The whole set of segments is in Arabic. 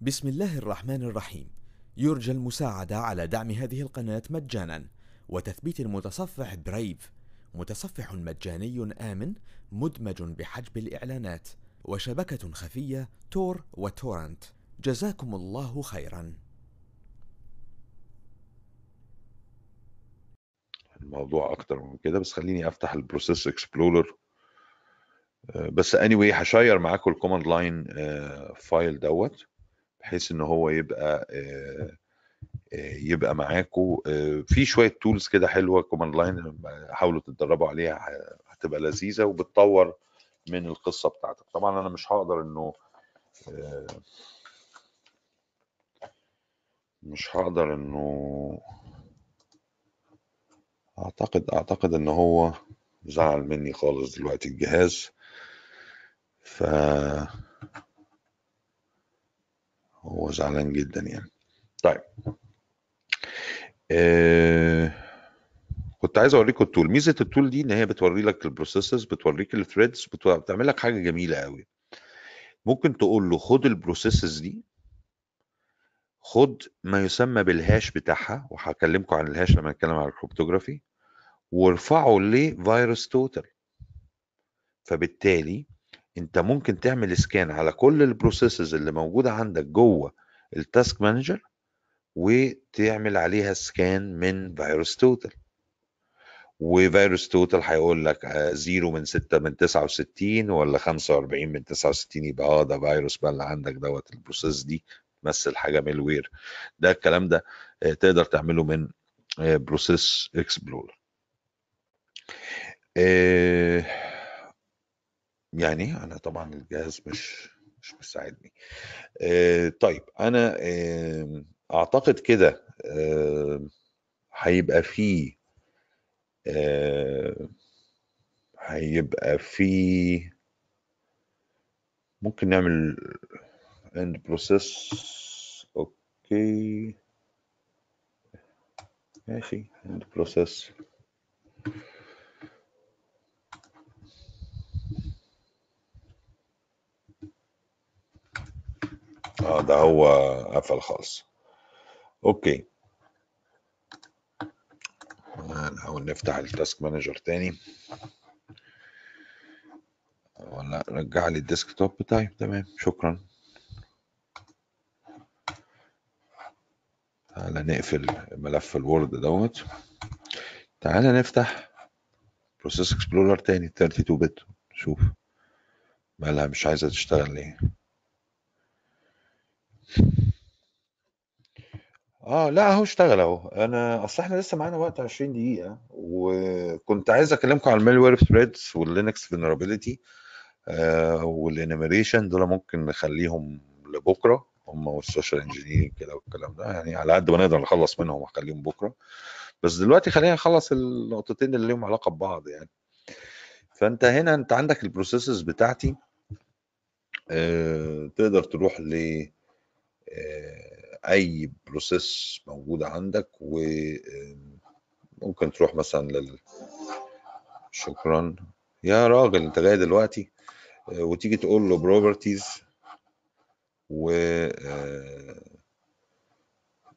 بسم الله الرحمن الرحيم. يرجى المساعدة على دعم هذه القناة مجانا. وتثبيت المتصفح Brave متصفح مجاني آمن مدمج بحجب الإعلانات. وشبكة خفية Tor و torrent. جزاكم الله خيرا. الموضوع أكتر من كده بس خليني أفتح ال Process Explorer بس اني anyway ه share معاكم ال command line file دوت. بحيث إن هو يبقى آه، آه، يبقى معاكم في شوية tools كده حلوة command line حاولوا تتدربوا عليها هتبقى لذيذة وبتطور من القصة بتاعتك. طبعا أنا مش هقدر إنه آه، مش هقدر إنه أعتقد أعتقد إن هو زعل مني خالص دلوقتي الجهاز. ف هو زعلان جدا يعني. طيب. آه كنت عايز اوريكم ال tool. ميزة ال tool دي إن هي بتوري لك ال processes بتوريك ال threads بتعمل لك حاجة جميلة قوي ممكن تقول له خد ال processes دي خد ما يسمى بال hash بتاعها وهكلمكم عن ال hash لما نتكلم عن ال cryptography وارفعه ل VirusTotal. فبالتالي انت ممكن تعمل scan على كل ال processes اللي موجودة عندك جوه ال Task Manager وتعمل عليها scan من VirusTotal. و VirusTotal هيقول لك 0 من 6 من 69 ولا 45 من 69 يبقى آه ده فيروس بقى اللي عندك دوت ال process دي تمثل حاجة malware ده الكلام ده تقدر تعمله من Process Explorer يعني أنا طبعا الجهاز مش مش مساعدني. آه طيب أنا آه أعتقد كده هيبقى آه هيبقى فيه ممكن نعمل end process. okay. ماشي end process. ده هو قفل خالص. okay. نحاول نفتح ال Task Manager تاني. ولا رجع لي ال desktop بتاعي. تمام. شكرا. تعالى نقفل ملف ال Word دوت. تعالى نفتح Process Explorer تاني 32 bit شوف. مالها مش عايزة تشتغل ليه. آه لا اهو اشتغل أهو. أنا أصل إحنا لسه معانا وقت 20 دقيقة وكنت عايز أكلمكم عن ال malware threats وال Linux vulnerability آه وال enumeration دول ممكن نخليهم لبكرة هم وال social engineering كده والكلام ده يعني على قد ما نقدر نخلص منهم وأخليهم بكرة. بس دلوقتي خلينا نخلص النقطتين اللي لهم علاقة ببعض يعني. فأنت هنا أنت عندك ال processes بتاعتي آه تقدر تروح ل آه أي process موجوده عندك وممكن تروح مثلا لل شكرا. يا راجل أنت جاي دلوقتي وتيجي تقول له properties و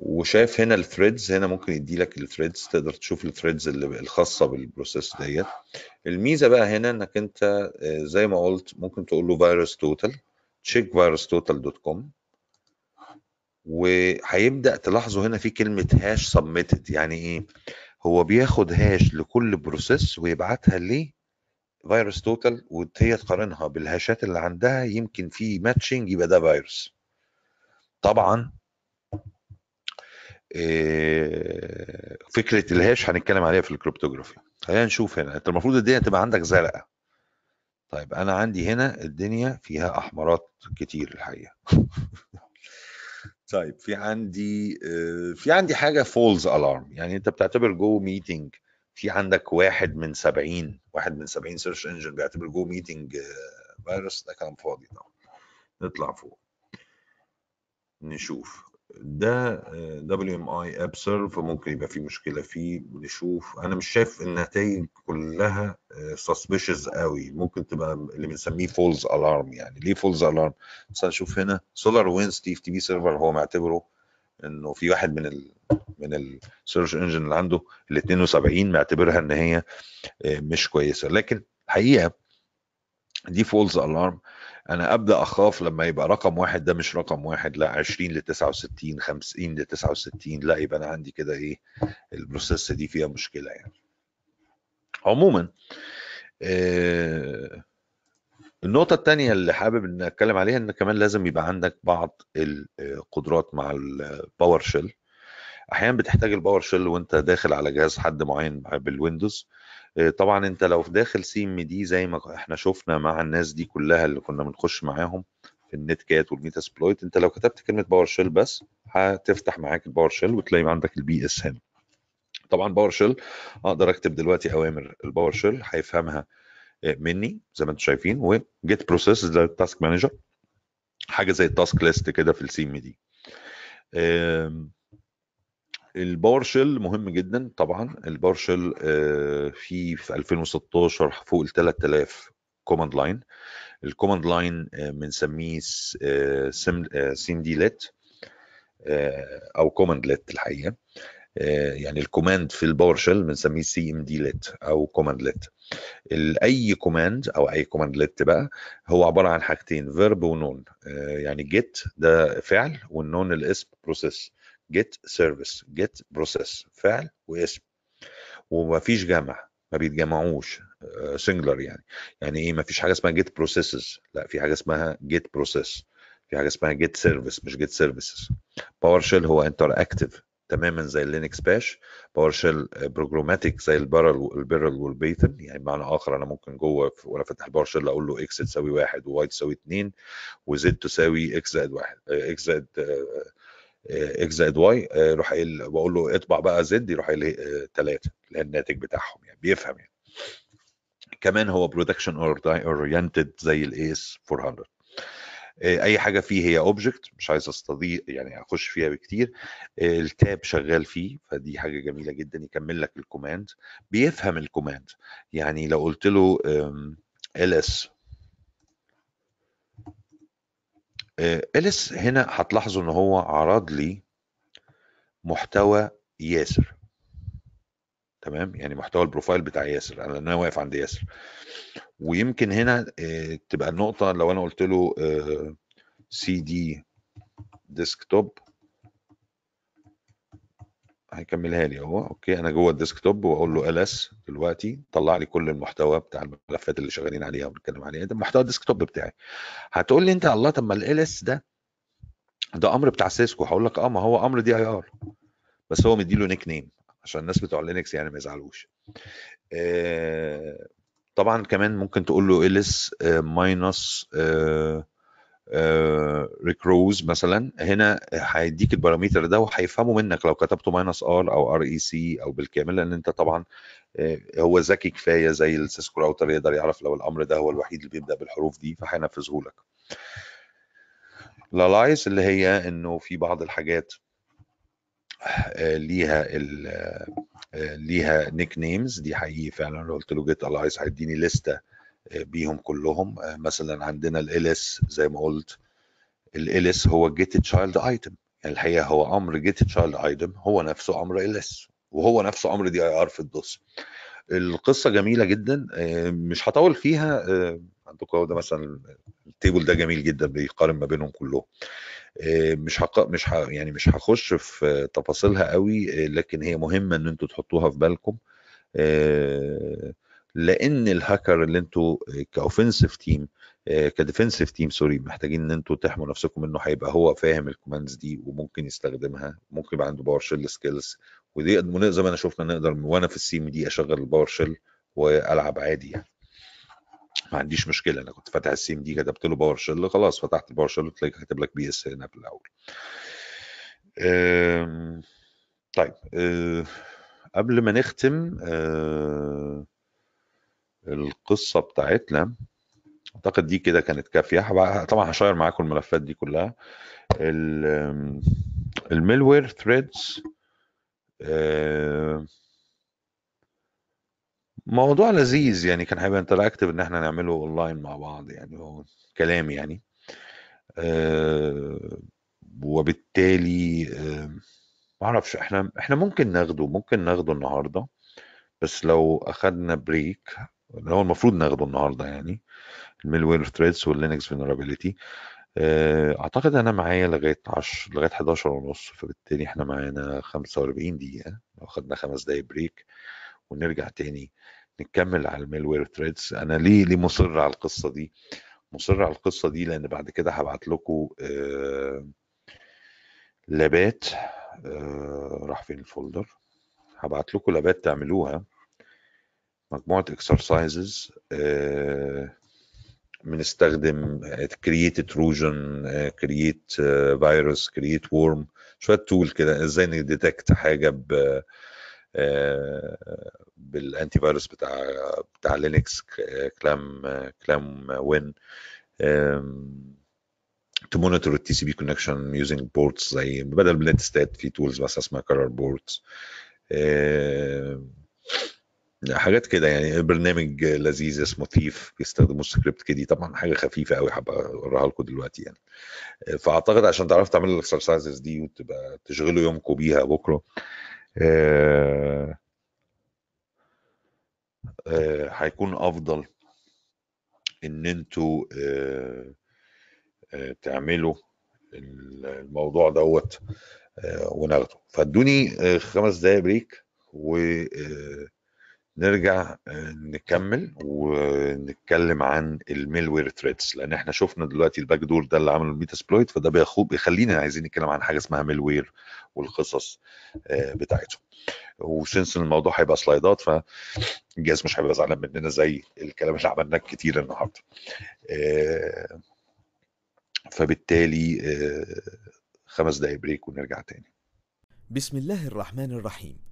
وشايف هنا ال threads هنا ممكن يدي لك ال threads تقدر تشوف ال threads اللي الخاصة بال process ديت. الميزة بقى هنا إنك أنت زي ما قلت ممكن تقول له VirusTotal check VirusTotal dot com وهيبدأ تلاحظوا هنا في كلمة hash submitted يعني إيه؟ هو بياخد hash لكل process ويبعتها ل VirusTotal وهي تقارنها بال hashات اللي عندها. يمكن في matching يبقى ده فيروس طبعا فكرة ال hash هنتكلم عليها في ال cryptography خلينا نشوف هنا. أنت المفروض الدنيا تبقى عندك زرقاء. طيب أنا عندي هنا الدنيا فيها أحمرات كتير الحقيقة. طيب في عندي في عندي حاجة false alarm يعني أنت بتعتبر GoToMeeting في عندك واحد من 70 واحد من 70 search engine بيعتبر GoToMeeting فيروس ده كلام فاضي طبعا. نطلع فوق. نشوف. ده WMI App Serv ممكن يبقى فيه مشكلة فيه نشوف. أنا مش شايف النتائج كلها suspicious قوي. ممكن تبقى اللي بنسميه false alarm يعني. ليه false alarm بس هنشوف هنا سولار وينز تي اف تي بي سيرفر هو معتبره إنه في واحد من ال من السيرش انجن اللي عنده ال 72 معتبرها إن هي مش كويسة. لكن الحقيقة دي فولز الارم أنا أبدأ أخاف لما يبقى رقم واحد ده مش رقم واحد لا 20 ل 69 50 ل 69 لا يبقى أنا عندي كده إيه البروسيس دي فيها مشكلة يعني. عموما آه النقطة الثانية اللي حابب إن أتكلم عليها إن كمان لازم يبقى عندك بعض القدرات مع ال PowerShell أحيانا بتحتاج ال PowerShell وأنت داخل على جهاز حد معين بال Windows. طبعا أنت لو داخل CMD زي ما إحنا شفنا مع الناس دي كلها اللي كنا بنخش معاهم في ال Netcat وال Metasploit أنت لو كتبت كلمة PowerShell بس هتفتح معاك ال PowerShell وتلاقي عندك ال PS هنا. طبعا PowerShell أقدر أكتب دلوقتي أوامر ال PowerShell هيفهمها مني زي ما أنتم شايفين و get process ده ال task manager حاجة زي ال task list كده في ال CMD. ال PowerShell مهم جدا طبعا. ال PowerShell في في 2016 فوق ال 3000 command line ال command line بنسميه cmdlet أو command let الحقيقة. يعني ال command في ال PowerShell بنسميه CMD let أو command let أي command أو أي command let بقى هو عبارة عن حاجتين verb و noun. يعني get ده فعل وال noun الاسم process get service get process فعل واسم. ومفيش جمع ما بيتجمعوش singular يعني. يعني إيه؟ مفيش حاجة اسمها get processes لا في حاجة اسمها get process في حاجة اسمها get service مش get services PowerShell هو interactive تماما زي ال Linux Bash PowerShell programmatic زي ال Perl ال Perl وال Python يعني بمعنى آخر أنا ممكن جوه وأنا فاتح ال PowerShell أقول له X تساوي واحد و Y تساوي اثنين وزد تساوي إكس زائد واحد إكس زائد إكس زائد واي يروح قايل بقول له اطبع بقى Z يروح قايل ثلاثة اللي هي الناتج بتاعهم يعني بيفهم يعني. كمان هو production oriented زي ال AS 400 أي حاجة فيه هي اوبجكت مش عايز أستضيف يعني أخش فيها بكتير. التاب شغال فيه فدي حاجة جميلة جدا يكمل لك الكوماند بيفهم الكوماند يعني لو قلت له ls إليس هنا هتلاحظوا إن هو عرض لي محتوى ياسر. تمام؟ يعني محتوى البروفايل بتاع ياسر أنا أنا واقف عند ياسر. ويمكن هنا تبقى النقطة لو أنا قلت له cd desktop هيكملها لي اهو. okay أنا جوه ال desktop وأقول له ls دلوقتي طلع لي كل المحتوى بتاع الملفات اللي شغالين عليها وبنتكلم عليها. ده محتوى ال desktop بتاعي. هتقول لي أنت الله طب ما ls ده ده أمر بتاع Cisco. هقول لك آه ما هو أمر dir بس هو مديله nickname عشان الناس بتوع Linux يعني ما يزعلوش. آه طبعا كمان ممكن تقول له ls minus recurse مثلا هنا هيديك ال parameter ده وهيفهمه منك لو كتبته minus r أو r e c أو بالكامل لأن أنت طبعا هو ذكي كفاية زي ال Cisco router يقدر يعرف لو الأمر ده هو الوحيد اللي بيبدأ بالحروف دي فهينفذه لك. ل alias اللي هي إنه في بعض الحاجات ليها ليها nicknames دي حقيقي فعلا لو قلت له get alias هيديني لسته بيهم كلهم. مثلا عندنا ls زي ما قلت. ls هو get child item يعني الحقيقة هو أمر get child item هو نفسه أمر ls وهو نفسه أمر dir في ال DOS. القصة جميلة جدا. مش هطول فيها. عندكم ده مثلا ال table ده جميل جدا بيقارن ما بينهم كلهم. مش هق... مش ه... يعني مش هخش في تفاصيلها قوي لكن هي مهمة إن أنتوا تحطوها في بالكم. لأن الهاكر اللي أنتوا ك offensive team ك defensive team sorry محتاجين إن أنتوا تحموا نفسكم إنه هيبقى هو فاهم ال commands دي وممكن يستخدمها ممكن يبقى عنده PowerShell skills ودي زي ما أنا شفنا نقدر وأنا في ال CMD أشغل ال PowerShell وألعب عادي يعني. ما عنديش مشكلة أنا كنت فاتح ال CMD كتبت له PowerShell خلاص فتحت ال PowerShell وتلاقي كاتب لك PS هنا في الأول. طيب قبل ما نختم القصة بتاعتنا. أعتقد دي كده كانت كافية. طبعا ه share معاكم الملفات دي كلها. ال malware threats موضوع لذيذ يعني. كان هيبقى interactive إن إحنا نعمله اونلاين مع بعض يعني. هو كلام يعني. وبالتالي آه، معرفش إحنا إحنا ممكن ناخده ممكن ناخده النهارده. بس لو أخدنا break اللي هو المفروض ناخده النهارده يعني ال malware threats وال Linux vulnerability. أعتقد أنا معايا لغاية 10 لغاية 11 ونص فبالتالي إحنا معانا 45 دقيقة. لو خدنا خمس دقايق break ونرجع تاني نكمل على ال malware threats أنا ليه ليه مصر على القصة دي؟ مصر على القصة دي لأن بعد كده هبعت لكم آه، labs آه، راح فين ال folder؟ هبعت لكم labs تعملوها. مجموعة exercises بنستخدم create Trojan create virus create worm شوية tool كده إزاي ن detect حاجة ب آه، بال antivirus بتاع بتاع لينكس كلام كلام وين to monitor التي سي بي connection using ports زي بدل بلنت ستات في تولز بس اسمها كارر بورتس حاجات كده يعني برنامج لذيذ اسمه ثيف بيستخدموا سكريبت كده. طبعا حاجة خفيفة قوي هبقى أوريها لكم دلوقتي يعني. فأعتقد عشان تعرفوا تعملوا الاكسرسايزز دي وتبقى تشغلوا يومكم بيها بكرة. آه، آه، هيكون أفضل إن أنتوا آه، آه، تعملوا الموضوع دوت آه، وناخده. فادوني آه، خمس دقايق break ونرجع نكمل ونتكلم عن ال malware threats لأن إحنا شفنا دلوقتي ال backdoor ده اللي عمله ال Metasploit فده بيخو بيخلينا عايزين نتكلم عن حاجة اسمها malware والقصص آه، بتاعتهم. و since الموضوع هيبقى slides فالجهاز مش هيبقى زعلان مننا زي الكلام اللي عملناه كتير النهارده. آه، فبالتالي آه، خمس دقايق break ونرجع تاني. بسم الله الرحمن الرحيم.